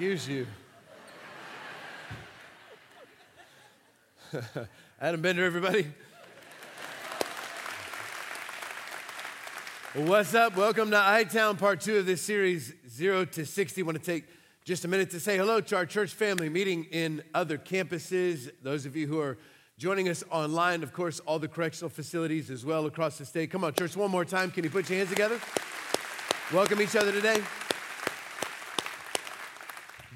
Excuse you. Adam Bender, everybody. What's up? Welcome to iTown, part two of this series, Zero to 60. I want to take just a minute to say hello to our church family meeting in other campuses. Those of you who are joining us online, of course, all the correctional facilities as well across the state. Come on, church, one more time. Can you put your hands together? Welcome each other today.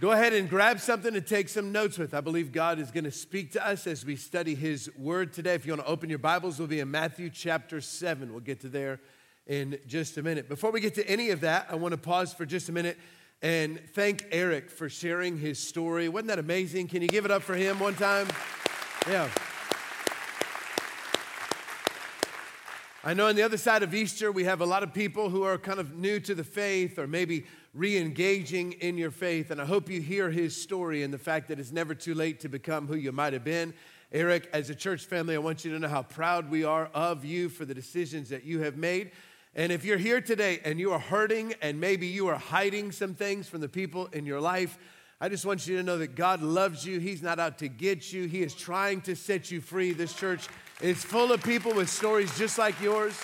Go ahead and grab something to take some notes with. I believe God is going to speak to us as we study His Word today. If you want to open your Bibles, we'll be in Matthew chapter 7. We'll get to there in just a minute. Before we get to any of that, I want to pause for just a minute and thank Eric for sharing his story. Wasn't that amazing? Can you give it up for him one time? Yeah. I know on the other side of Easter, we have a lot of people who are kind of new to the faith or maybe re engaging in your faith. And I hope you hear his story and the fact that it's never too late to become who you might have been. Eric, as a church family, I want you to know how proud we are of you for the decisions that you have made. And if you're here today and you are hurting and maybe you are hiding some things from the people in your life, I just want you to know that God loves you. He's not out to get you, He is trying to set you free. This church is full of people with stories just like yours.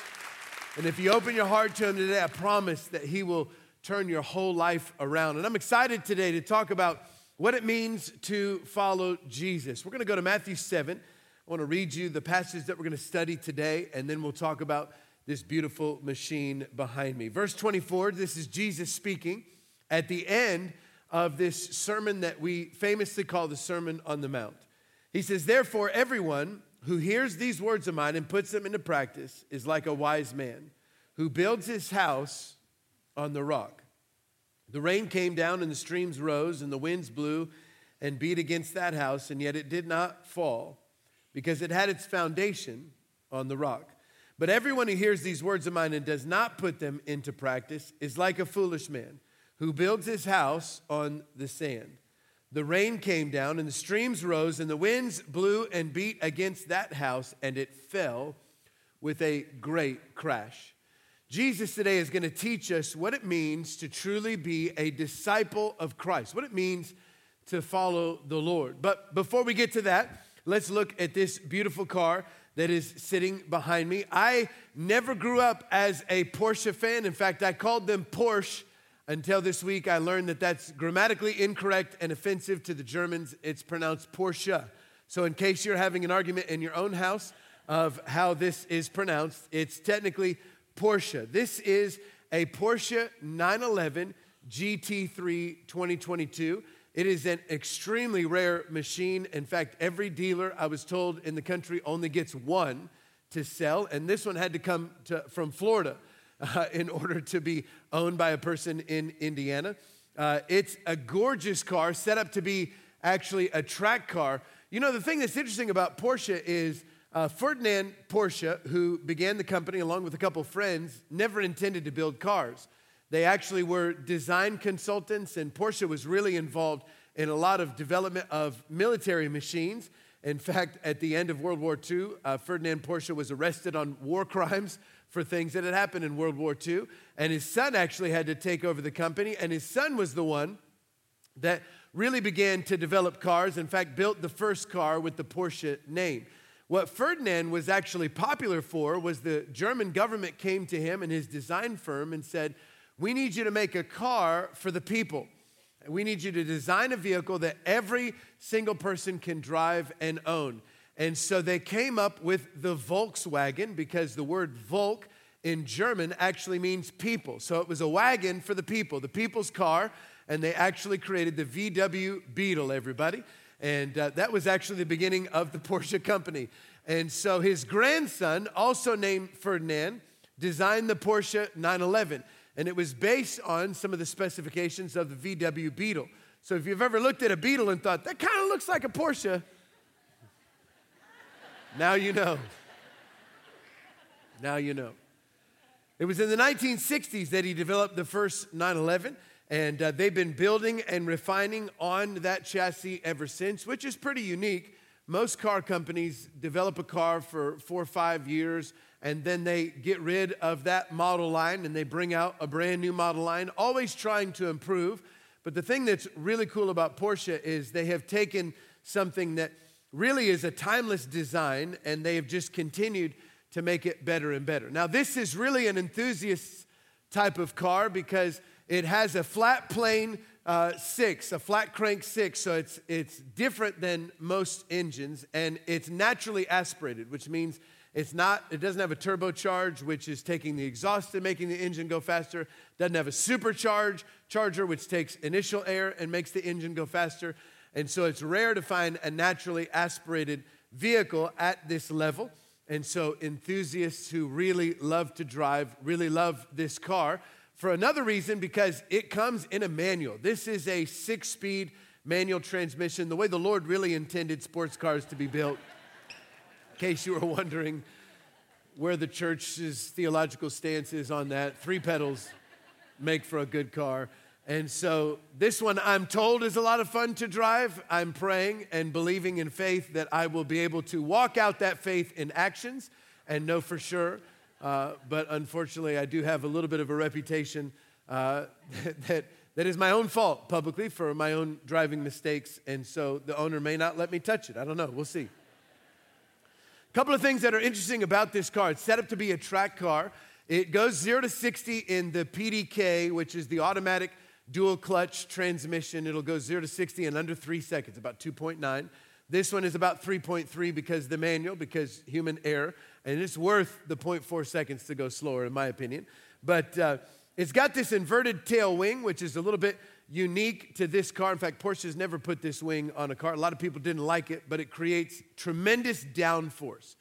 And if you open your heart to Him today, I promise that He will turn your whole life around. And I'm excited today to talk about what it means to follow Jesus. We're going to go to Matthew 7. I want to read you the passage that we're going to study today, and then we'll talk about this beautiful machine behind me. Verse 24, this is Jesus speaking at the end of this sermon that we famously call the Sermon on the Mount. He says, Therefore, everyone who hears these words of mine and puts them into practice is like a wise man who builds his house on the rock. The rain came down and the streams rose and the winds blew and beat against that house, and yet it did not fall because it had its foundation on the rock. But everyone who hears these words of mine and does not put them into practice is like a foolish man who builds his house on the sand. The rain came down and the streams rose and the winds blew and beat against that house, and it fell with a great crash. Jesus today is going to teach us what it means to truly be a disciple of Christ, what it means to follow the Lord. But before we get to that, let's look at this beautiful car that is sitting behind me. I never grew up as a Porsche fan. In fact, I called them Porsche until this week. I learned that that's grammatically incorrect and offensive to the Germans. It's pronounced Porsche. So, in case you're having an argument in your own house of how this is pronounced, it's technically Porsche. This is a Porsche 911 GT3 2022. It is an extremely rare machine. In fact, every dealer I was told in the country only gets one to sell, and this one had to come to, from Florida uh, in order to be owned by a person in Indiana. Uh, it's a gorgeous car, set up to be actually a track car. You know, the thing that's interesting about Porsche is uh, Ferdinand Porsche, who began the company along with a couple friends, never intended to build cars. They actually were design consultants, and Porsche was really involved in a lot of development of military machines. In fact, at the end of World War II, uh, Ferdinand Porsche was arrested on war crimes for things that had happened in World War II. And his son actually had to take over the company, and his son was the one that really began to develop cars. In fact, built the first car with the Porsche name. What Ferdinand was actually popular for was the German government came to him and his design firm and said, We need you to make a car for the people. We need you to design a vehicle that every single person can drive and own. And so they came up with the Volkswagen because the word Volk in German actually means people. So it was a wagon for the people, the people's car, and they actually created the VW Beetle, everybody. And uh, that was actually the beginning of the Porsche company. And so his grandson, also named Ferdinand, designed the Porsche 911. And it was based on some of the specifications of the VW Beetle. So if you've ever looked at a Beetle and thought, that kind of looks like a Porsche, now you know. Now you know. It was in the 1960s that he developed the first 911. And uh, they've been building and refining on that chassis ever since, which is pretty unique. Most car companies develop a car for four or five years and then they get rid of that model line and they bring out a brand new model line, always trying to improve. But the thing that's really cool about Porsche is they have taken something that really is a timeless design and they have just continued to make it better and better. Now, this is really an enthusiast type of car because it has a flat plane uh, six, a flat crank six, so it's, it's different than most engines, and it's naturally aspirated, which means it's not, it doesn't have a turbocharge, which is taking the exhaust and making the engine go faster. Doesn't have a supercharge charger, which takes initial air and makes the engine go faster. And so it's rare to find a naturally aspirated vehicle at this level. And so enthusiasts who really love to drive really love this car for another reason because it comes in a manual. This is a six speed manual transmission, the way the Lord really intended sports cars to be built. In case you were wondering where the church's theological stance is on that, three pedals make for a good car. And so, this one I'm told is a lot of fun to drive. I'm praying and believing in faith that I will be able to walk out that faith in actions and know for sure uh, but unfortunately, I do have a little bit of a reputation uh, that, that is my own fault publicly for my own driving mistakes. And so the owner may not let me touch it. I don't know. We'll see. A couple of things that are interesting about this car it's set up to be a track car. It goes 0 to 60 in the PDK, which is the automatic dual clutch transmission. It'll go 0 to 60 in under three seconds, about 2.9. This one is about 3.3 because the manual, because human error and it's worth the 0.4 seconds to go slower, in my opinion. But uh, it's got this inverted tail wing, which is a little bit unique to this car. In fact, Porsche's never put this wing on a car. A lot of people didn't like it, but it creates tremendous downforce.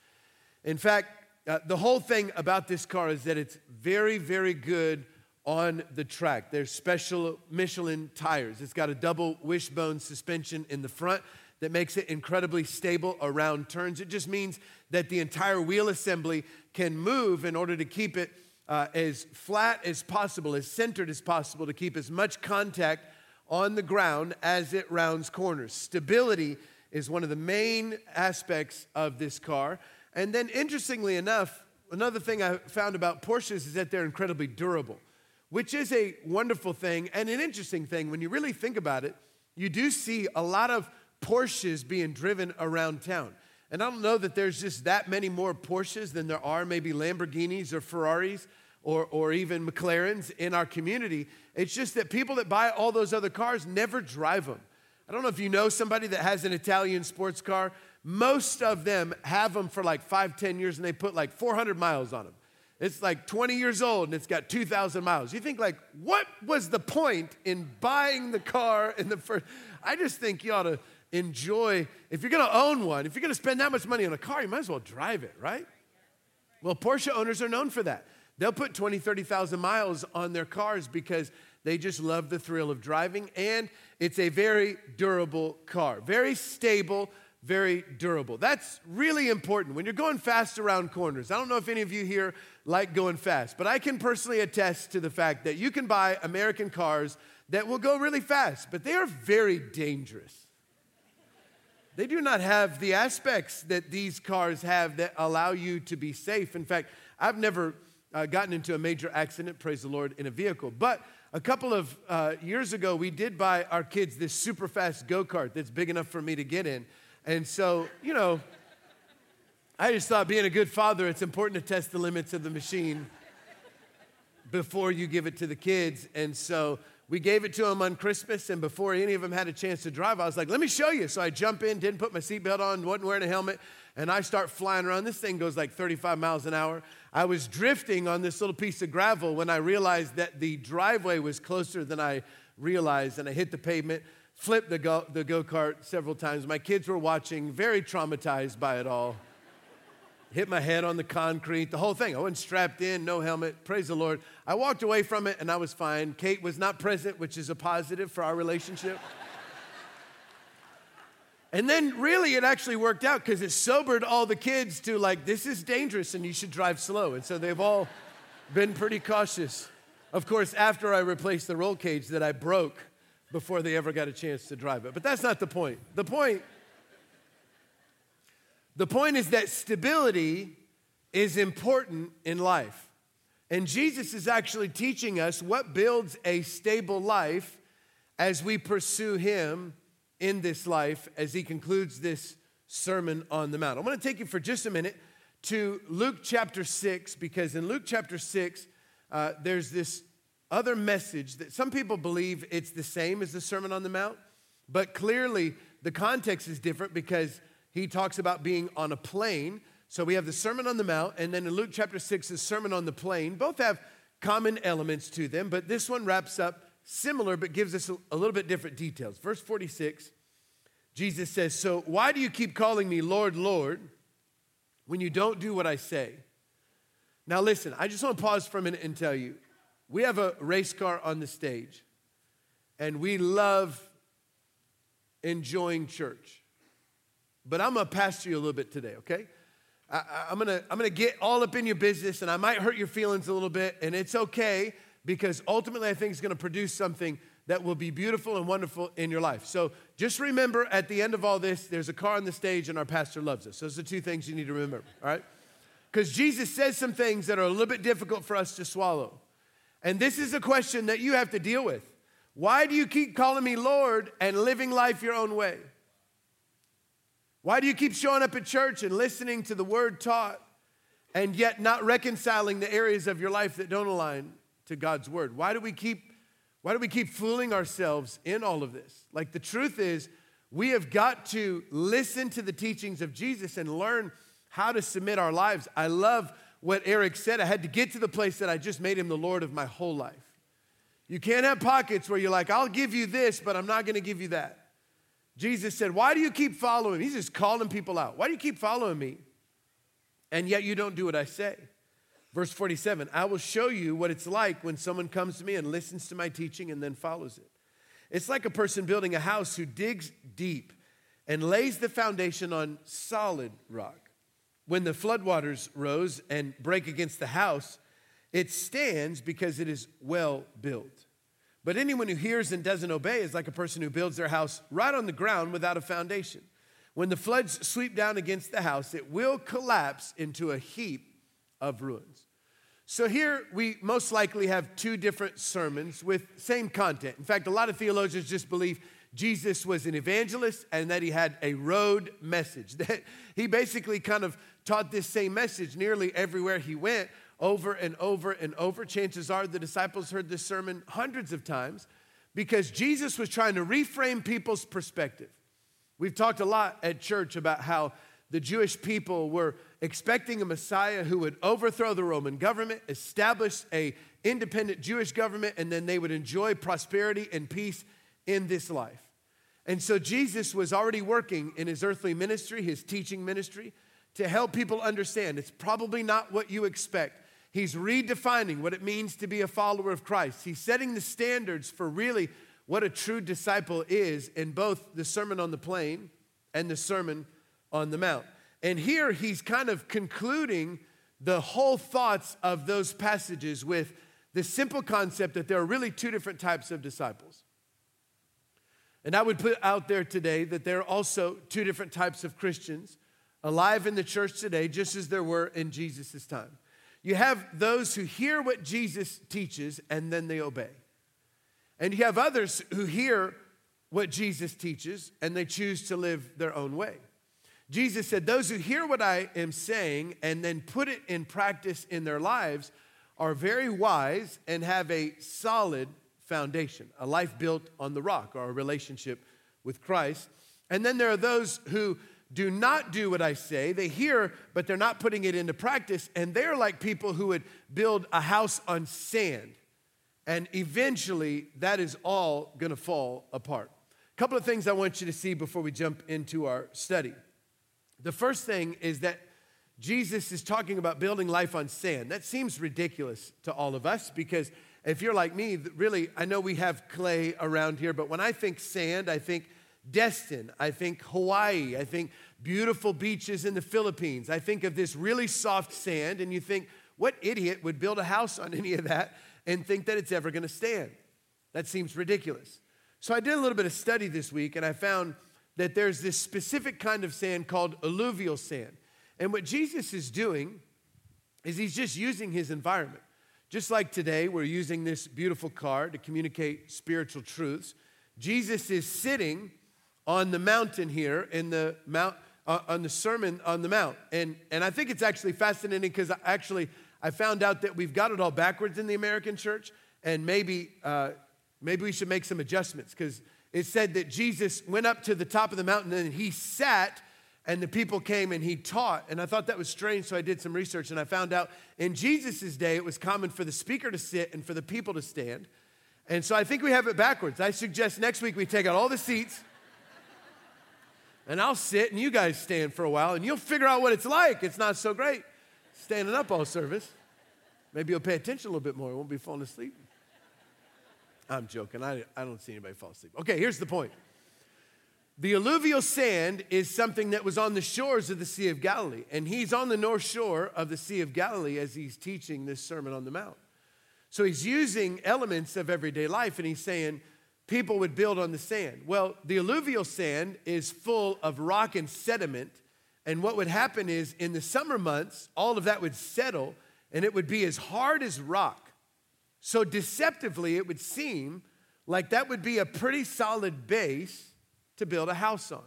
In fact, uh, the whole thing about this car is that it's very, very good on the track. There's special Michelin tires. It's got a double wishbone suspension in the front that makes it incredibly stable around turns. It just means that the entire wheel assembly can move in order to keep it uh, as flat as possible, as centered as possible, to keep as much contact on the ground as it rounds corners. Stability is one of the main aspects of this car. And then, interestingly enough, another thing I found about Porsches is that they're incredibly durable, which is a wonderful thing and an interesting thing. When you really think about it, you do see a lot of Porsches being driven around town. And I don't know that there's just that many more Porsches than there are maybe Lamborghinis or Ferraris or, or even McLarens in our community. It's just that people that buy all those other cars never drive them. I don't know if you know somebody that has an Italian sports car. Most of them have them for like five, ten years and they put like 400 miles on them. It's like 20 years old and it's got 2,000 miles. You think, like, what was the point in buying the car in the first? I just think you ought to enjoy, if you're gonna own one, if you're gonna spend that much money on a car, you might as well drive it, right? Well, Porsche owners are known for that. They'll put 20, 30,000 miles on their cars because they just love the thrill of driving, and it's a very durable car, very stable, very durable. That's really important when you're going fast around corners. I don't know if any of you here like going fast, but I can personally attest to the fact that you can buy American cars that will go really fast, but they are very dangerous. They do not have the aspects that these cars have that allow you to be safe. In fact, I've never uh, gotten into a major accident, praise the Lord, in a vehicle. But a couple of uh, years ago, we did buy our kids this super fast go kart that's big enough for me to get in. And so, you know, I just thought being a good father, it's important to test the limits of the machine before you give it to the kids. And so we gave it to them on Christmas, and before any of them had a chance to drive, I was like, let me show you. So I jump in, didn't put my seatbelt on, wasn't wearing a helmet, and I start flying around. This thing goes like 35 miles an hour. I was drifting on this little piece of gravel when I realized that the driveway was closer than I realized, and I hit the pavement, flipped the go, the go-kart several times. My kids were watching, very traumatized by it all hit my head on the concrete, the whole thing. I wasn't strapped in, no helmet. Praise the Lord. I walked away from it and I was fine. Kate was not present, which is a positive for our relationship. and then, really, it actually worked out because it sobered all the kids to, like, this is dangerous and you should drive slow. And so they've all been pretty cautious. Of course, after I replaced the roll cage that I broke before they ever got a chance to drive it. But that's not the point. The point the point is that stability is important in life. And Jesus is actually teaching us what builds a stable life as we pursue Him in this life as He concludes this Sermon on the Mount. I want to take you for just a minute to Luke chapter 6, because in Luke chapter 6, uh, there's this other message that some people believe it's the same as the Sermon on the Mount, but clearly the context is different because he talks about being on a plain. So we have the Sermon on the Mount, and then in Luke chapter 6, the Sermon on the Plain. Both have common elements to them, but this one wraps up similar but gives us a, little bit different details. Verse 46, Jesus says, So why do you keep calling me Lord, Lord, when you don't do what I say? Now, listen, I just want to pause for a minute and tell you we have a race car on the stage, and we love enjoying church. But I'm gonna pastor you a little bit today, okay? I, am gonna, I'm gonna get all up in your business, and I might hurt your feelings a little bit, and it's okay because ultimately I think it's gonna produce something that will be beautiful and wonderful in your life. So just remember at the end of all this, there's a car on the stage, and our pastor loves us. Those are two things you need to remember, all right? Because Jesus says some things that are a little bit difficult for us to swallow. And this is a question that you have to deal with. Why do you keep calling me Lord and living life your own way? Why do you keep showing up at church and listening to the word taught and yet not reconciling the areas of your life that don't align to God's word? Why do we keep why do we keep fooling ourselves in all of this? Like the truth is, we have got to listen to the teachings of Jesus and learn how to submit our lives. I love what Eric said. I had to get to the place that I just made him the Lord of my whole life. You can't have pockets where you're like, I'll give you this, but I'm not going to give you that. Jesus said, Why do you keep following? Me? He's just calling people out. Why do you keep following me? And yet you don't do what I say. Verse 47 I will show you what it's like when someone comes to me and listens to my teaching and then follows it. It's like a person building a house who digs deep and lays the foundation on solid rock. When the floodwaters rose and break against the house, it stands because it is well built. But anyone who hears and doesn't obey is like a person who builds their house right on the ground without a foundation. When the floods sweep down against the house, it will collapse into a heap of ruins. So here we most likely have two different sermons with same content. In fact, a lot of theologians just believe Jesus was an evangelist and that he had a road message. That he basically kind of taught this same message nearly everywhere he went over and over and over. Chances are the disciples heard this sermon hundreds of times because Jesus was trying to reframe people's perspective. We've talked a lot at church about how the Jewish people were expecting a Messiah who would overthrow the Roman government, establish a independent Jewish government, and then they would enjoy prosperity and peace in this life. And so Jesus was already working in his earthly ministry, his teaching ministry, to help people understand it's probably not what you expect. He's redefining what it means to be a follower of Christ. He's setting the standards for really what a true disciple is in both the Sermon on the Plain and the Sermon on the Mount. And here he's kind of concluding the whole thoughts of those passages with the simple concept that there are really two different types of disciples. And I would put out there today that there are also two different types of Christians alive in the church today, just as there were in Jesus' time. You have those who hear what Jesus teaches and then they obey. And you have others who hear what Jesus teaches and they choose to live their own way. Jesus said, Those who hear what I am saying and then put it in practice in their lives are very wise and have a solid foundation, a life built on the rock or a relationship with Christ. And then there are those who do not do what I say. They hear, but they're not putting it into practice. And they're like people who would build a house on sand. And eventually, that is all going to fall apart. A couple of things I want you to see before we jump into our study. The first thing is that Jesus is talking about building life on sand. That seems ridiculous to all of us because if you're like me, really, I know we have clay around here, but when I think sand, I think Destin, I think Hawaii, I think beautiful beaches in the Philippines. I think of this really soft sand, and you think, what idiot would build a house on any of that and think that it's ever gonna stand? That seems ridiculous. So I did a little bit of study this week, and I found that there's this specific kind of sand called alluvial sand. And what Jesus is doing is he's just using his environment. Just like today, we're using this beautiful car to communicate spiritual truths Jesus is sitting on the mountain here in the mount uh, on the Sermon on the Mount. And, and I think it's actually fascinating because actually I found out that we've got it all backwards in the American church, and maybe, uh, maybe we should make some adjustments because it said that Jesus went up to the top of the mountain and he sat and the people came and he taught. And I thought that was strange, so I did some research and I found out in Jesus' day it was common for the speaker to sit and for the people to stand. And so I think we have it backwards. I suggest next week we take out all the seats and I'll sit and you guys stand for a while and you'll figure out what it's like. It's not so great standing up all service. Maybe you'll pay attention a little bit more. You won't be falling asleep. I'm joking. I, I don't see anybody fall asleep. Okay, here's the point. The alluvial sand is something that was on the shores of the Sea of Galilee, and he's on the north shore of the Sea of Galilee as he's teaching this Sermon on the Mount. So he's using elements of everyday life, and he's saying, people would build on the sand. Well, the alluvial sand is full of rock and sediment. And what would happen is in the summer months, all of that would settle and it would be as hard as rock. So, deceptively, it would seem like that would be a pretty solid base to build a house on.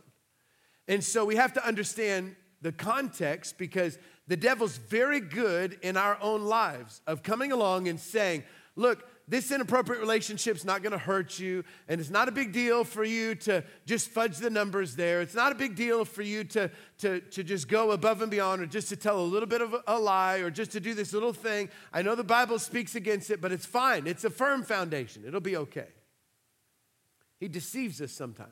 And so, we have to understand the context because the devil's very good in our own lives of coming along and saying, Look, this inappropriate relationship's not gonna hurt you, and it's not a big deal for you to just fudge the numbers there. It's not a big deal for you to, to, to just go above and beyond, or just to tell a little bit of a, a lie, or just to do this little thing. I know the Bible speaks against it, but it's fine. It's a firm foundation, it'll be okay. He deceives us sometimes.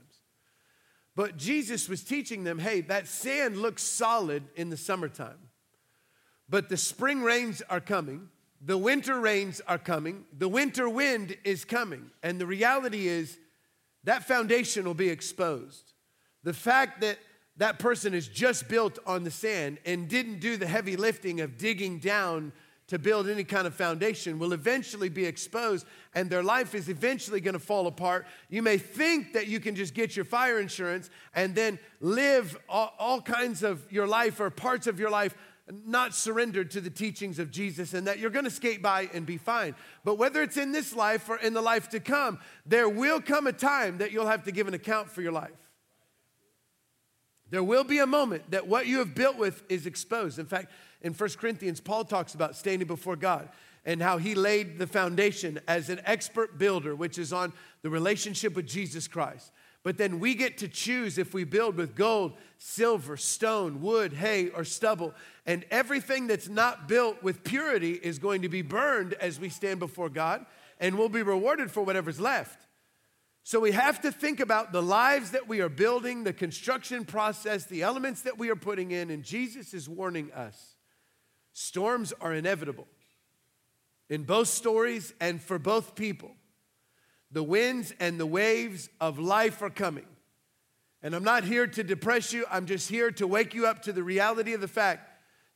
But Jesus was teaching them hey, that sand looks solid in the summertime, but the spring rains are coming the winter rains are coming, the winter wind is coming. And the reality is that foundation will be exposed. The fact that that person is just built on the sand and didn't do the heavy lifting of digging down to build any kind of foundation will eventually be exposed and their life is eventually going to fall apart. You may think that you can just get your fire insurance and then live all, all kinds of your life or parts of your life not surrendered to the teachings of Jesus and that you're going to skate by and be fine. But whether it's in this life or in the life to come, there will come a time that you'll have to give an account for your life. There will be a moment that what you have built with is exposed. In fact, in 1 Corinthians, Paul talks about standing before God and how he laid the foundation as an expert builder, which is on the relationship with Jesus Christ. But then we get to choose if we build with gold, silver, stone, wood, hay, or stubble. And everything that's not built with purity is going to be burned as we stand before God, and we'll be rewarded for whatever's left. So we have to think about the lives that we are building, the construction process, the elements that we are putting in, and Jesus is warning us. Storms are inevitable in both stories and for both people. The winds and the waves of life are coming. And I'm not here to depress you, I'm just here to wake you up to the reality of the fact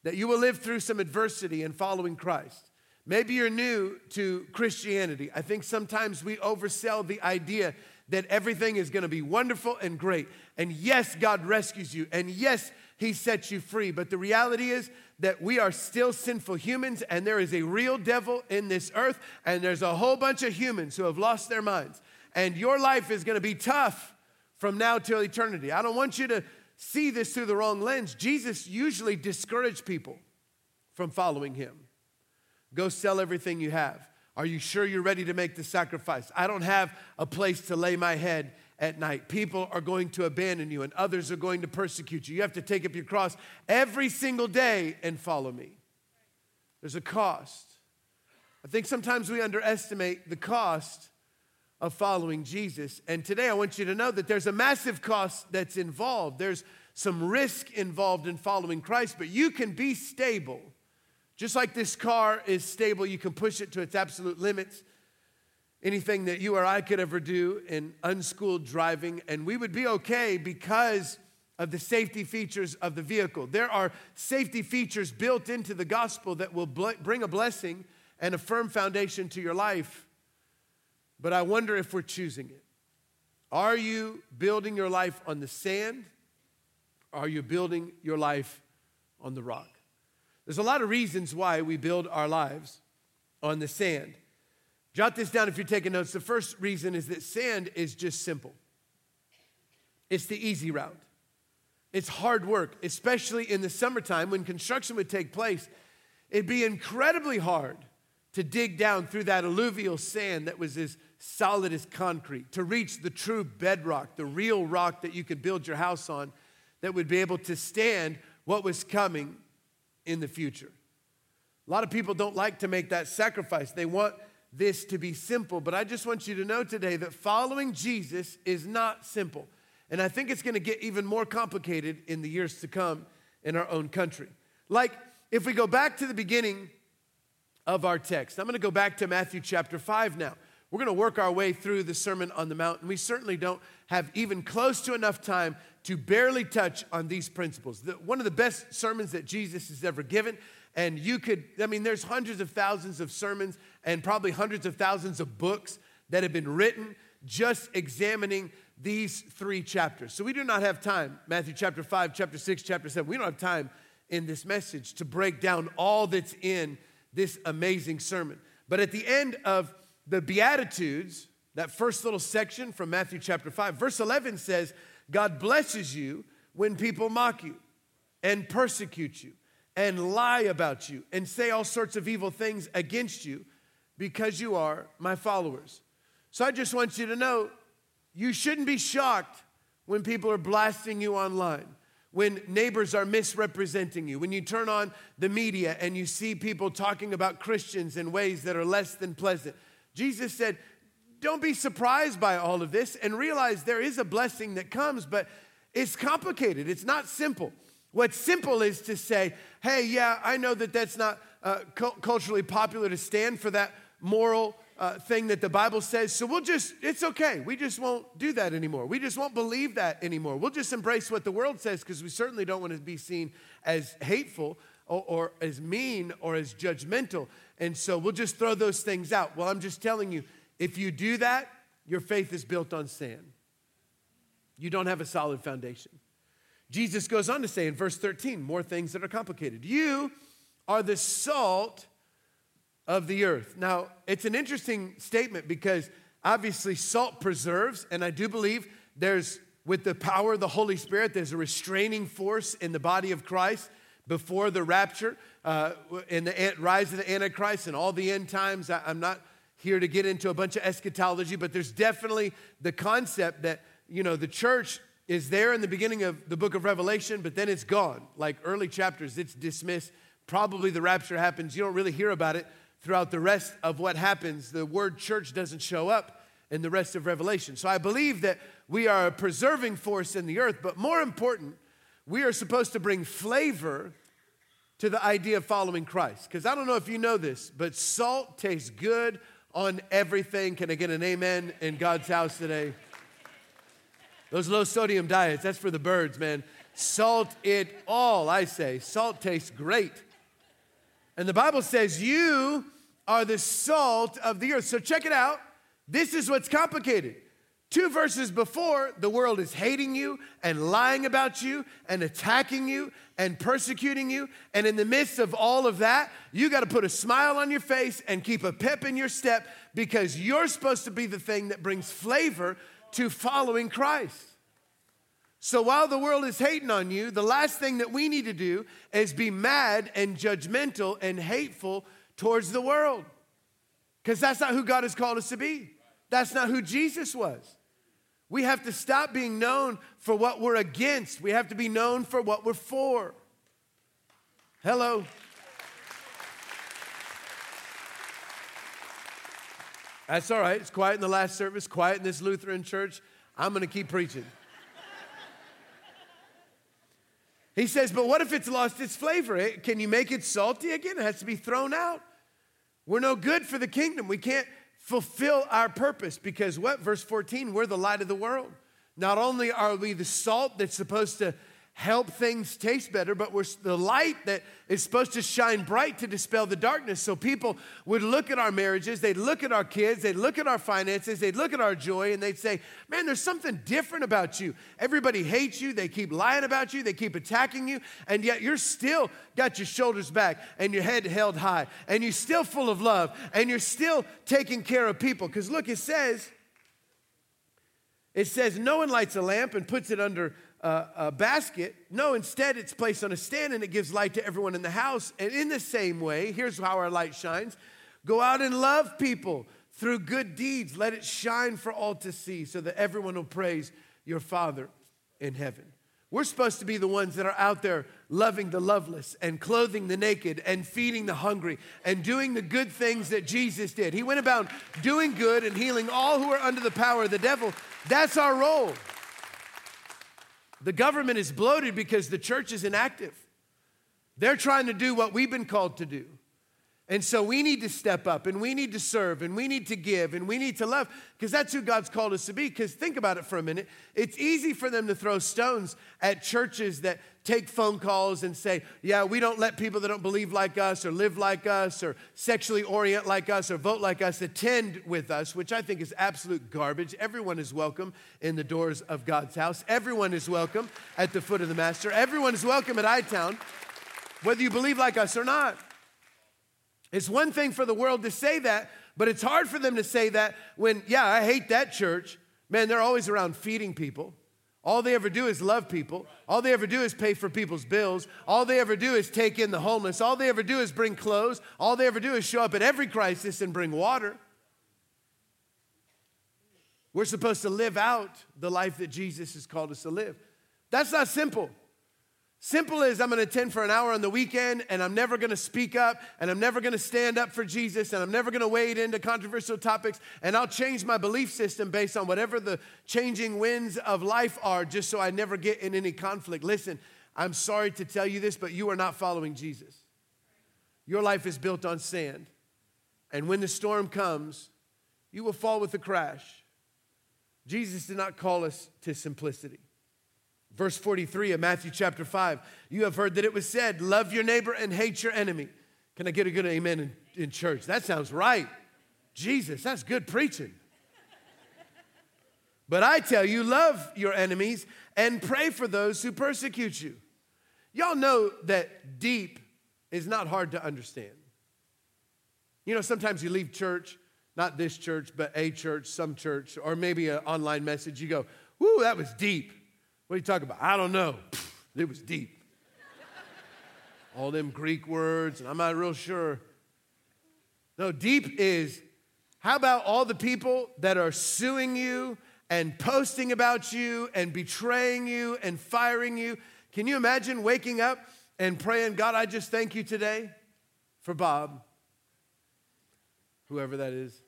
that you will live through some adversity in following Christ. Maybe you're new to Christianity. I think sometimes we oversell the idea that everything is going to be wonderful and great. And yes, God rescues you. And yes, He sets you free. But the reality is that we are still sinful humans and there is a real devil in this earth and there's a whole bunch of humans who have lost their minds. And your life is going to be tough from now till eternity. I don't want you to see this through the wrong lens. Jesus usually discouraged people from following him. Go sell everything you have. Are you sure you're ready to make the sacrifice? I don't have a place to lay my head at night. People are going to abandon you and others are going to persecute you. You have to take up your cross every single day and follow me. There's a cost. I think sometimes we underestimate the cost of following Jesus. And today I want you to know that there's a massive cost that's involved. There's some risk involved in following Christ, but you can be stable. Just like this car is stable, you can push it to its absolute limits anything that you or I could ever do in unschooled driving, and we would be okay because of the safety features of the vehicle. There are safety features built into the gospel that will bl- bring a blessing and a firm foundation to your life. But I wonder if we're choosing it. Are you building your life on the sand? Are you building your life on the rock? There's a lot of reasons why we build our lives on the sand. Jot this down if you're taking notes. The first reason is that sand is just simple, it's the easy route. It's hard work, especially in the summertime when construction would take place. It'd be incredibly hard to dig down through that alluvial sand that was as solid as concrete, to reach the true bedrock, the real rock that you could build your house on that would be able to stand what was coming in the future. A lot of people don't like to make that sacrifice. They want this to be simple, but I just want you to know today that following Jesus is not simple. And I think it's going to get even more complicated in the years to come in our own country. Like, if we go back to the beginning of our text, I'm going to go back to Matthew chapter 5 now. We're going to work our way through the Sermon on the Mount, and we certainly don't have even close to enough time to barely touch on these principles. The, one of the best sermons that Jesus has ever given, and you could, I mean, there's hundreds of thousands of sermons and probably hundreds of thousands of books that have been written just examining these three chapters. So we do not have time, Matthew chapter 5, chapter 6, chapter 7, we don't have time in this message to break down all that's in this amazing sermon. But at the end of the Beatitudes, that first little section from Matthew chapter 5, verse 11 says, God blesses you when people mock you and persecute you and lie about you and say all sorts of evil things against you because you are my followers. So I just want you to know you shouldn't be shocked when people are blasting you online, when neighbors are misrepresenting you, when you turn on the media and you see people talking about Christians in ways that are less than pleasant. Jesus said, Don't be surprised by all of this and realize there is a blessing that comes, but it's complicated. It's not simple. What's simple is to say, hey, yeah, I know that that's not uh, cu- culturally popular to stand for that moral uh, thing that the Bible says. So we'll just, it's okay. We just won't do that anymore. We just won't believe that anymore. We'll just embrace what the world says because we certainly don't want to be seen as hateful or, or as mean or as judgmental. And so we'll just throw those things out. Well, I'm just telling you, if you do that, your faith is built on sand. You don't have a solid foundation. Jesus goes on to say in verse 13 more things that are complicated. You are the salt of the earth. Now, it's an interesting statement because obviously salt preserves, and I do believe there's, with the power of the Holy Spirit, there's a restraining force in the body of Christ before the rapture, uh, in the rise of the Antichrist and all the end times. I, I'm not here to get into a bunch of eschatology, but there's definitely the concept that, you know, the church is there in the beginning of the book of Revelation, but then it's gone. Like early chapters, it's dismissed. Probably the rapture happens. You don't really hear about it throughout the rest of what happens. The word church doesn't show up in the rest of Revelation. So I believe that we are a preserving force in the earth, but more important, we are supposed to bring flavor to the idea of following Christ. Because I don't know if you know this, but salt tastes good on everything. Can I get an amen in God's house today? Those low sodium diets, that's for the birds, man. Salt it all, I say. Salt tastes great. And the Bible says, You are the salt of the earth. So check it out. This is what's complicated. Two verses before, the world is hating you and lying about you and attacking you and persecuting you. And in the midst of all of that, you got to put a smile on your face and keep a pep in your step because you're supposed to be the thing that brings flavor to following Christ. So while the world is hating on you, the last thing that we need to do is be mad and judgmental and hateful towards the world. Because that's not who God has called us to be. That's not who Jesus was. We have to stop being known for what we're against. We have to be known for what we're for. Hello. That's all right. It's quiet in the last service, quiet in this Lutheran church. I'm going to keep preaching. he says, but what if it's lost its flavor? Eh, can you make it salty again? It has to be thrown out. We're no good for the kingdom. We can't fulfill our purpose because what? Verse 14, we're the light of the world. Not only are we the salt that's supposed to help things taste better, but we're the light that is supposed to shine bright to dispel the darkness. So people would look at our marriages, they'd look at our kids, they'd look at our finances, they'd look at our joy, and they'd say, Man, there's something different about you. Everybody hates you, they keep lying about you, they keep attacking you, and yet you're still got your shoulders back and your head held high, and you're still full of love, and you're still taking care of people. Because look, it says, it says, No one lights a lamp and puts it under a, a basket. No, instead, it's placed on a stand and it gives light to everyone in the house. And in the same way, here's how our light shines go out and love people through good deeds. Let it shine for all to see so that everyone will praise your Father in heaven. We're supposed to be the ones that are out there loving the loveless and clothing the naked and feeding the hungry and doing the good things that Jesus did. He went about doing good and healing all who are under the power of the devil. That's our role. The government is bloated because the church is inactive. They're trying to do what we've been called to do. And so we need to step up and we need to serve and we need to give and we need to love because that's who God's called us to be. Because think about it for a minute. It's easy for them to throw stones at churches that take phone calls and say, yeah, we don't let people that don't believe like us or live like us or sexually orient like us or vote like us attend with us, which I think is absolute garbage. Everyone is welcome in the doors of God's house. Everyone is welcome at the foot of the Master. Everyone is welcome at iTown, whether you believe like us or not. It's one thing for the world to say that, but it's hard for them to say that when, yeah, I hate that church. Man, they're always around feeding people. All they ever do is love people. All they ever do is pay for people's bills. All they ever do is take in the homeless. All they ever do is bring clothes. All they ever do is show up at every crisis and bring water. We're supposed to live out the life that Jesus has called us to live. That's not simple. Simple as I'm going to attend for an hour on the weekend and I'm never going to speak up and I'm never going to stand up for Jesus and I'm never going to wade into controversial topics and I'll change my belief system based on whatever the changing winds of life are just so I never get in any conflict. Listen, I'm sorry to tell you this, but you are not following Jesus. Your life is built on sand. And when the storm comes, you will fall with a crash. Jesus did not call us to simplicity. Verse 43 of Matthew chapter 5 You have heard that it was said, Love your neighbor and hate your enemy. Can I get a good amen in, in church? That sounds right. Jesus, that's good preaching. But I tell you, love your enemies and pray for those who persecute you. Y'all know that deep is not hard to understand. You know, sometimes you leave church, not this church, but a church, some church, or maybe an online message. You go, Whoo, that was deep. What are you talking about? I don't know. It was deep. All them Greek words, and I'm not real sure. No, deep is how about all the people that are suing you and posting about you and betraying you and firing you? Can you imagine waking up and praying, God, I just thank you today for Bob, whoever that is.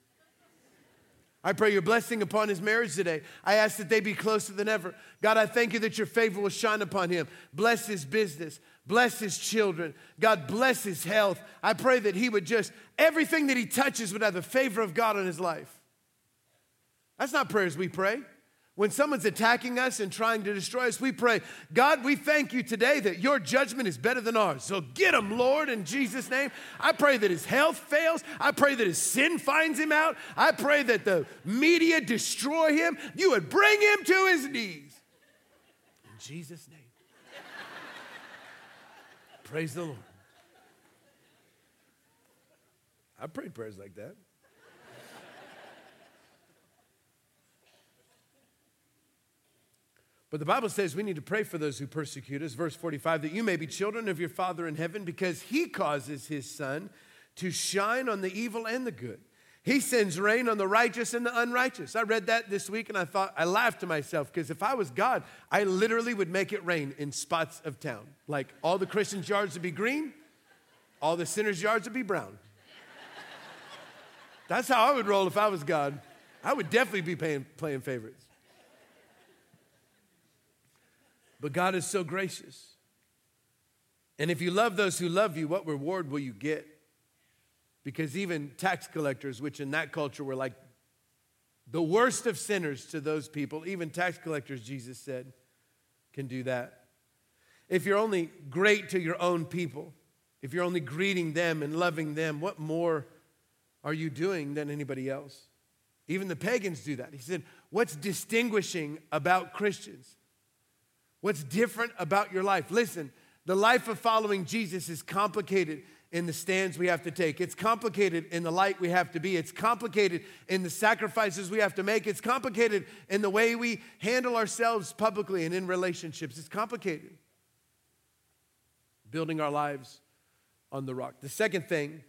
I pray your blessing upon his marriage today. I ask that they be closer than ever. God, I thank you that your favor will shine upon him. Bless his business. Bless his children. God, bless his health. I pray that he would just, everything that he touches would have the favor of God on his life. That's not prayers we pray. When someone's attacking us and trying to destroy us, we pray, God, we thank you today that your judgment is better than ours. So get him, Lord, in Jesus' name. I pray that his health fails. I pray that his sin finds him out. I pray that the media destroy him. You would bring him to his knees. In Jesus' name. Praise the Lord. I prayed prayers like that. But the Bible says we need to pray for those who persecute us. Verse 45 that you may be children of your Father in heaven because he causes his sun to shine on the evil and the good. He sends rain on the righteous and the unrighteous. I read that this week and I thought, I laughed to myself because if I was God, I literally would make it rain in spots of town. Like all the Christians' yards would be green, all the sinners' yards would be brown. That's how I would roll if I was God. I would definitely be paying, playing favorites. But God is so gracious. And if you love those who love you, what reward will you get? Because even tax collectors, which in that culture were like the worst of sinners to those people, even tax collectors, Jesus said, can do that. If you're only great to your own people, if you're only greeting them and loving them, what more are you doing than anybody else? Even the pagans do that. He said, What's distinguishing about Christians? What's different about your life? Listen, the life of following Jesus is complicated in the stands we have to take. It's complicated in the light we have to be. It's complicated in the sacrifices we have to make. It's complicated in the way we handle ourselves publicly and in relationships. It's complicated. Building our lives on the rock. The second thing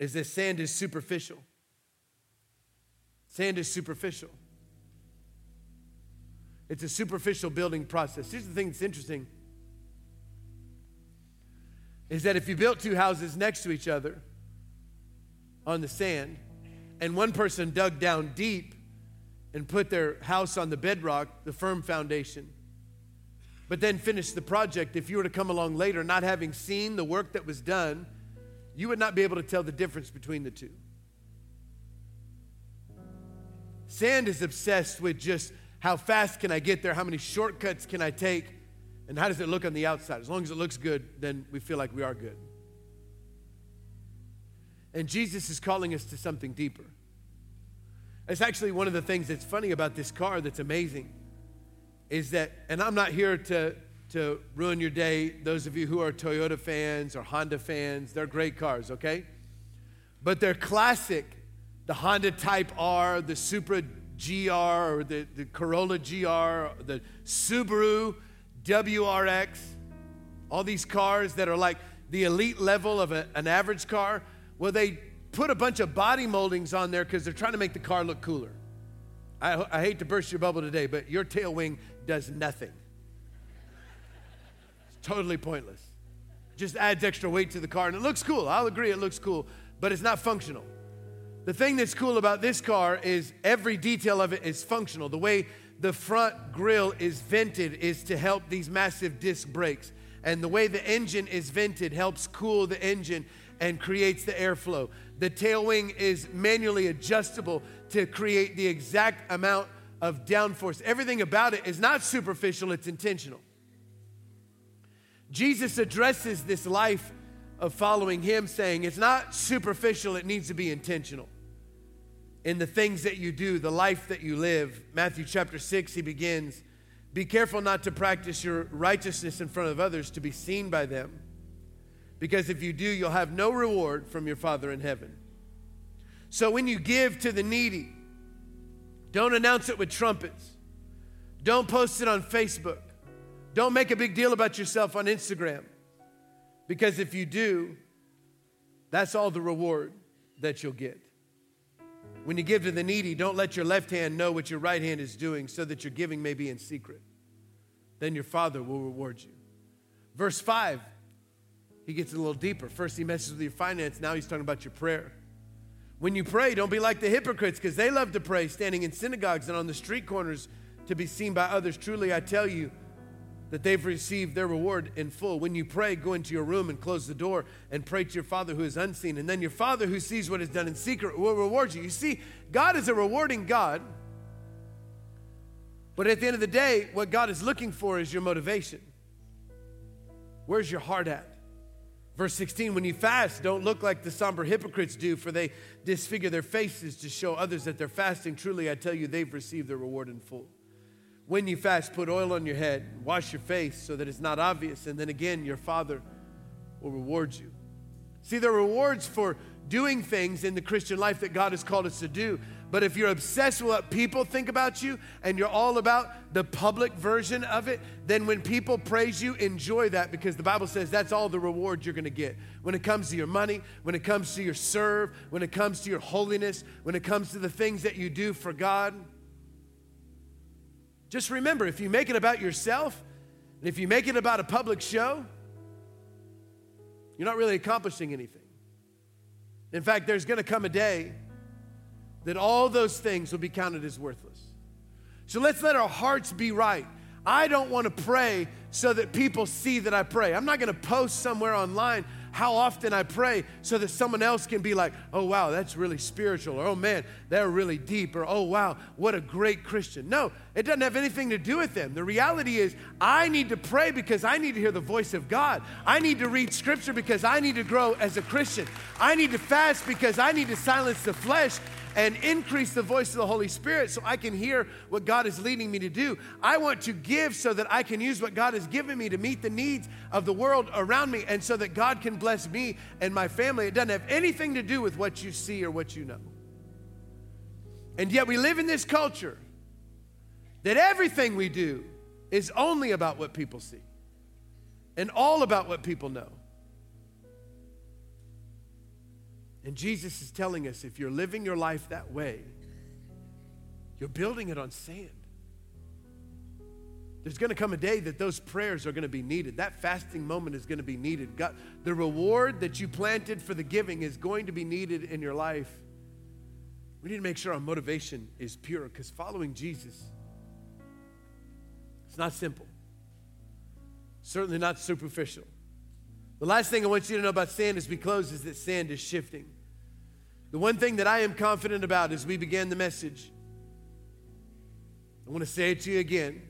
is that sand is superficial. Sand is superficial. It's a superficial building process. Here's the thing that's interesting is that if you built two houses next to each other on the sand, and one person dug down deep and put their house on the bedrock, the firm foundation, but then finished the project, if you were to come along later not having seen the work that was done, you would not be able to tell the difference between the two. Sand is obsessed with just how fast can I get there, how many shortcuts can I take, and how does it look on the outside. As long as it looks good, then we feel like we are good. And Jesus is calling us to something deeper. It's actually one of the things that's funny about this car that's amazing is that, and I'm not here to, to ruin your day, those of you who are Toyota fans or Honda fans, they're great cars, okay? But they're classic the Honda Type R, the Supra GR, or the, the Corolla GR, the Subaru WRX, all these cars that are like the elite level of a, an average car. Well, they put a bunch of body moldings on there because they're trying to make the car look cooler. I, I hate to burst your bubble today, but your tail wing does nothing. It's totally pointless. Just adds extra weight to the car, and it looks cool. I'll agree, it looks cool, but it's not functional. The thing that's cool about this car is every detail of it is functional. The way the front grill is vented is to help these massive disc brakes. And the way the engine is vented helps cool the engine and creates the airflow. The tail wing is manually adjustable to create the exact amount of downforce. Everything about it is not superficial, it's intentional. Jesus addresses this life of following him saying it's not superficial, it needs to be intentional in the things that you do, the life that you live. Matthew chapter 6, he begins Be careful not to practice your righteousness in front of others to be seen by them, because if you do, you'll have no reward from your Father in heaven. So when you give to the needy, don't announce it with trumpets, don't post it on Facebook, don't make a big deal about yourself on Instagram, because if you do, that's all the reward that you'll get. When you give to the needy, don't let your left hand know what your right hand is doing so that your giving may be in secret. Then your Father will reward you. Verse 5, he gets a little deeper. First, he messes with your finance. Now, he's talking about your prayer. When you pray, don't be like the hypocrites because they love to pray standing in synagogues and on the street corners to be seen by others. Truly, I tell you, that they've received their reward in full. When you pray, go into your room and close the door and pray to your Father who is unseen. And then your Father who sees what is done in secret will reward you. You see, God is a rewarding God. But at the end of the day, what God is looking for is your motivation. Where's your heart at? Verse 16, when you fast, don't look like the somber hypocrites do, for they disfigure their faces to show others that they're fasting. Truly, I tell you, they've received their reward in full. When you fast, put oil on your head, wash your face so that it's not obvious, and then again, your Father will reward you. See, there are rewards for doing things in the Christian life that God has called us to do. But if you're obsessed with what people think about you and you're all about the public version of it, then when people praise you, enjoy that because the Bible says that's all the reward you're going to get. When it comes to your money, when it comes to your serve, when it comes to your holiness, when it comes to the things that you do for God. Just remember if you make it about yourself, and if you make it about a public show, you're not really accomplishing anything. In fact, there's going to come a day that all those things will be counted as worthless. So let's let our hearts be right. I don't want to pray so that people see that I pray. I'm not going to post somewhere online how often I pray so that someone else can be like, oh, wow, that's really spiritual, or oh, man, they're really deep, or oh, wow, what a great Christian. No, it doesn't have anything to do with them. The reality is, I need to pray because I need to hear the voice of God. I need to read scripture because I need to grow as a Christian. I need to fast because I need to silence the flesh and increase the voice of the Holy Spirit so I can hear what God is leading me to do. I want to give so that I can use what God has given me to meet the needs of the world around me and so that God can bless me and my family. It doesn't have anything to do with what you see or what you know. And yet we live in this culture that everything we do is only about what people see and all about what people know. And Jesus is telling us if you're living your life that way, you're building it on sand. There's going to come a day that those prayers are going to be needed. That fasting moment is going to be needed. God, the reward that you planted for the giving is going to be needed in your life. We need to make sure our motivation is pure because following Jesus, it's not simple, certainly not superficial. The last thing I want you to know about sand as we close is that sand is shifting. The one thing that I am confident about as we began the message, I want to say it to you again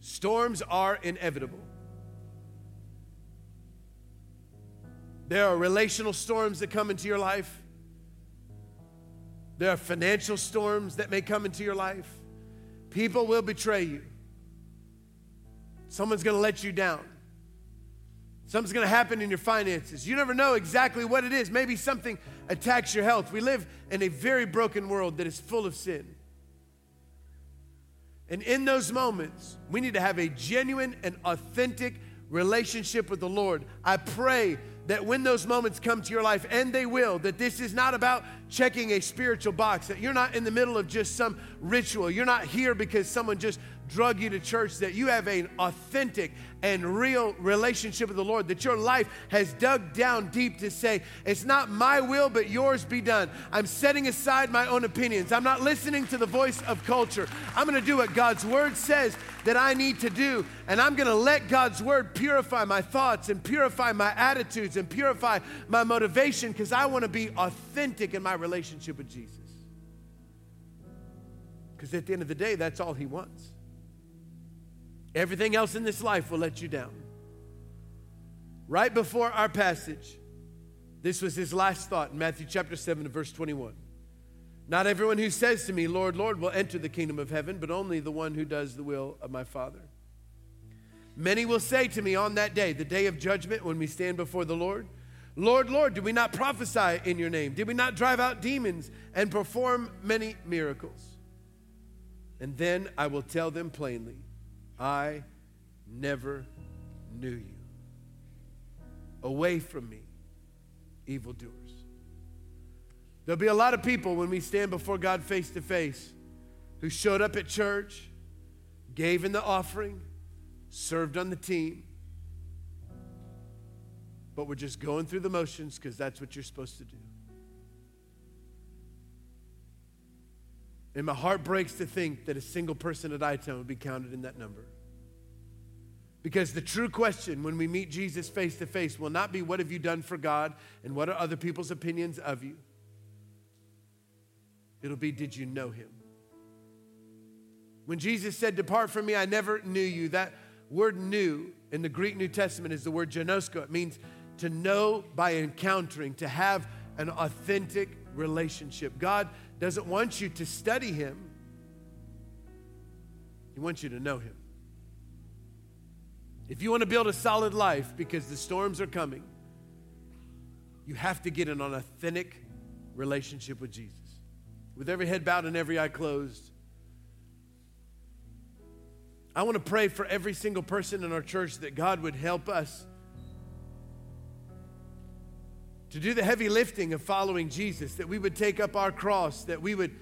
storms are inevitable. There are relational storms that come into your life. There are financial storms that may come into your life. People will betray you. Someone's going to let you down. Something's going to happen in your finances. You never know exactly what it is. Maybe something attacks your health. We live in a very broken world that is full of sin. And in those moments, we need to have a genuine and authentic relationship with the Lord. I pray that when those moments come to your life, and they will, that this is not about checking a spiritual box, that you're not in the middle of just some ritual. You're not here because someone just drug you to church, that you have an authentic and real relationship with the Lord, that your life has dug down deep to say, It's not my will, but yours be done. I'm setting aside my own opinions. I'm not listening to the voice of culture. I'm going to do what God's word says that I need to do, and I'm going to let God's word purify my thoughts and purify my attitudes and purify my motivation because I want to be authentic in my relationship with Jesus. Because at the end of the day, that's all He wants. Everything else in this life will let you down. Right before our passage, this was his last thought in Matthew chapter 7, verse 21. Not everyone who says to me, Lord, Lord, will enter the kingdom of heaven, but only the one who does the will of my Father. Many will say to me on that day, the day of judgment, when we stand before the Lord, Lord, Lord, did we not prophesy in your name? Did we not drive out demons and perform many miracles? And then I will tell them plainly, I never knew you. Away from me, evildoers. There'll be a lot of people when we stand before God face to face who showed up at church, gave in the offering, served on the team, but we're just going through the motions because that's what you're supposed to do. And my heart breaks to think that a single person at iTown would be counted in that number. Because the true question when we meet Jesus face to face will not be what have you done for God and what are other people's opinions of you. It'll be did you know him? When Jesus said, Depart from me, I never knew you, that word "knew" in the Greek New Testament is the word ginosko. It means to know by encountering, to have an authentic relationship. God doesn't want you to study him, He wants you to know him. If you want to build a solid life because the storms are coming, you have to get an authentic relationship with Jesus. With every head bowed and every eye closed, I want to pray for every single person in our church that God would help us to do the heavy lifting of following Jesus, that we would take up our cross, that we would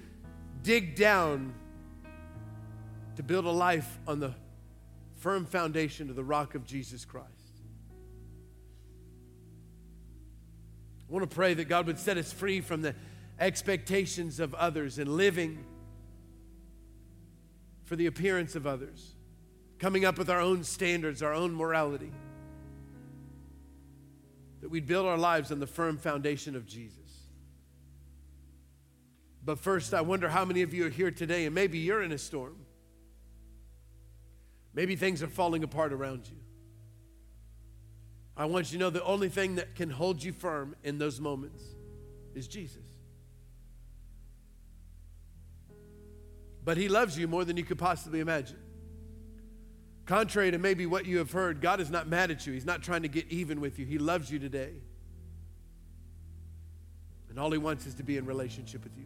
dig down to build a life on the firm foundation of the rock of Jesus Christ. I want to pray that God would set us free from the expectations of others and living for the appearance of others, coming up with our own standards, our own morality. That we'd build our lives on the firm foundation of Jesus. But first, I wonder how many of you are here today, and maybe you're in a storm. Maybe things are falling apart around you. I want you to know the only thing that can hold you firm in those moments is Jesus. But He loves you more than you could possibly imagine. Contrary to maybe what you have heard, God is not mad at you. He's not trying to get even with you. He loves you today. And all He wants is to be in relationship with you.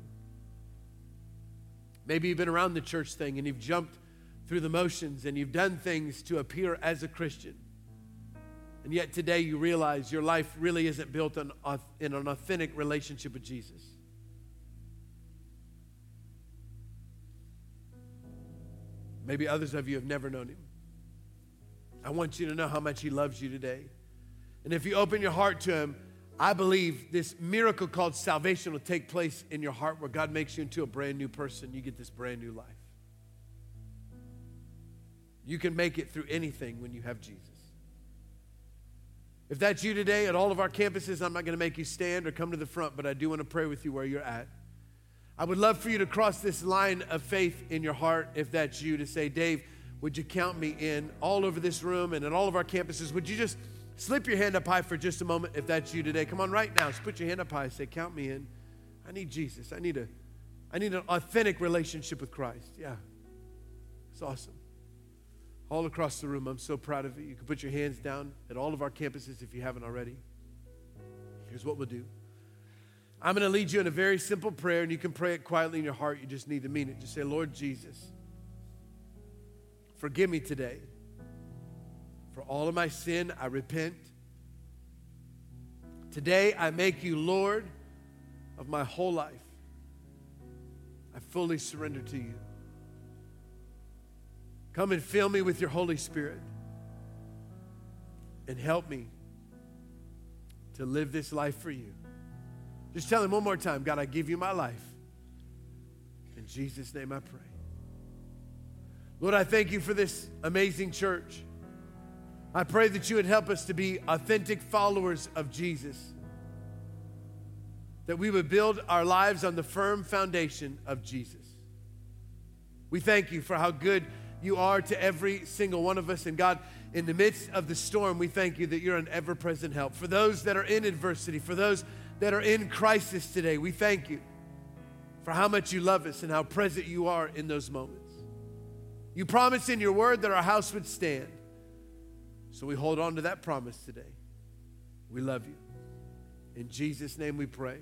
Maybe you've been around the church thing and you've jumped through the motions and you've done things to appear as a Christian. And yet today you realize your life really isn't built on, in an authentic relationship with Jesus. Maybe others of you have never known him. I want you to know how much He loves you today. And if you open your heart to Him, I believe this miracle called salvation will take place in your heart where God makes you into a brand new person. You get this brand new life. You can make it through anything when you have Jesus. If that's you today at all of our campuses, I'm not going to make you stand or come to the front, but I do want to pray with you where you're at. I would love for you to cross this line of faith in your heart if that's you to say, Dave, would you count me in all over this room and at all of our campuses? Would you just slip your hand up high for just a moment if that's you today? Come on, right now. Just put your hand up high. Say, count me in. I need Jesus. I need a, I need an authentic relationship with Christ. Yeah, it's awesome. All across the room, I'm so proud of you. You can put your hands down at all of our campuses if you haven't already. Here's what we'll do. I'm going to lead you in a very simple prayer, and you can pray it quietly in your heart. You just need to mean it. Just say, Lord Jesus. Forgive me today. For all of my sin, I repent. Today, I make you Lord of my whole life. I fully surrender to you. Come and fill me with your Holy Spirit and help me to live this life for you. Just tell him one more time God, I give you my life. In Jesus' name I pray. Lord, I thank you for this amazing church. I pray that you would help us to be authentic followers of Jesus, that we would build our lives on the firm foundation of Jesus. We thank you for how good you are to every single one of us. And God, in the midst of the storm, we thank you that you're an ever present help. For those that are in adversity, for those that are in crisis today, we thank you for how much you love us and how present you are in those moments. You promised in your word that our house would stand. So we hold on to that promise today. We love you. In Jesus' name we pray.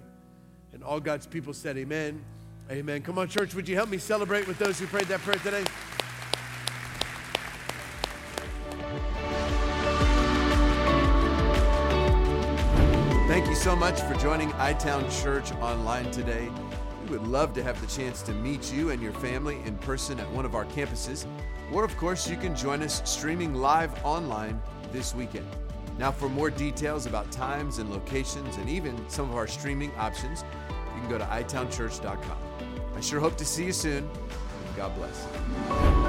And all God's people said, Amen. Amen. Come on, church, would you help me celebrate with those who prayed that prayer today? Thank you so much for joining iTown Church online today. We would love to have the chance to meet you and your family in person at one of our campuses. Or, of course, you can join us streaming live online this weekend. Now, for more details about times and locations and even some of our streaming options, you can go to itownchurch.com. I sure hope to see you soon. God bless.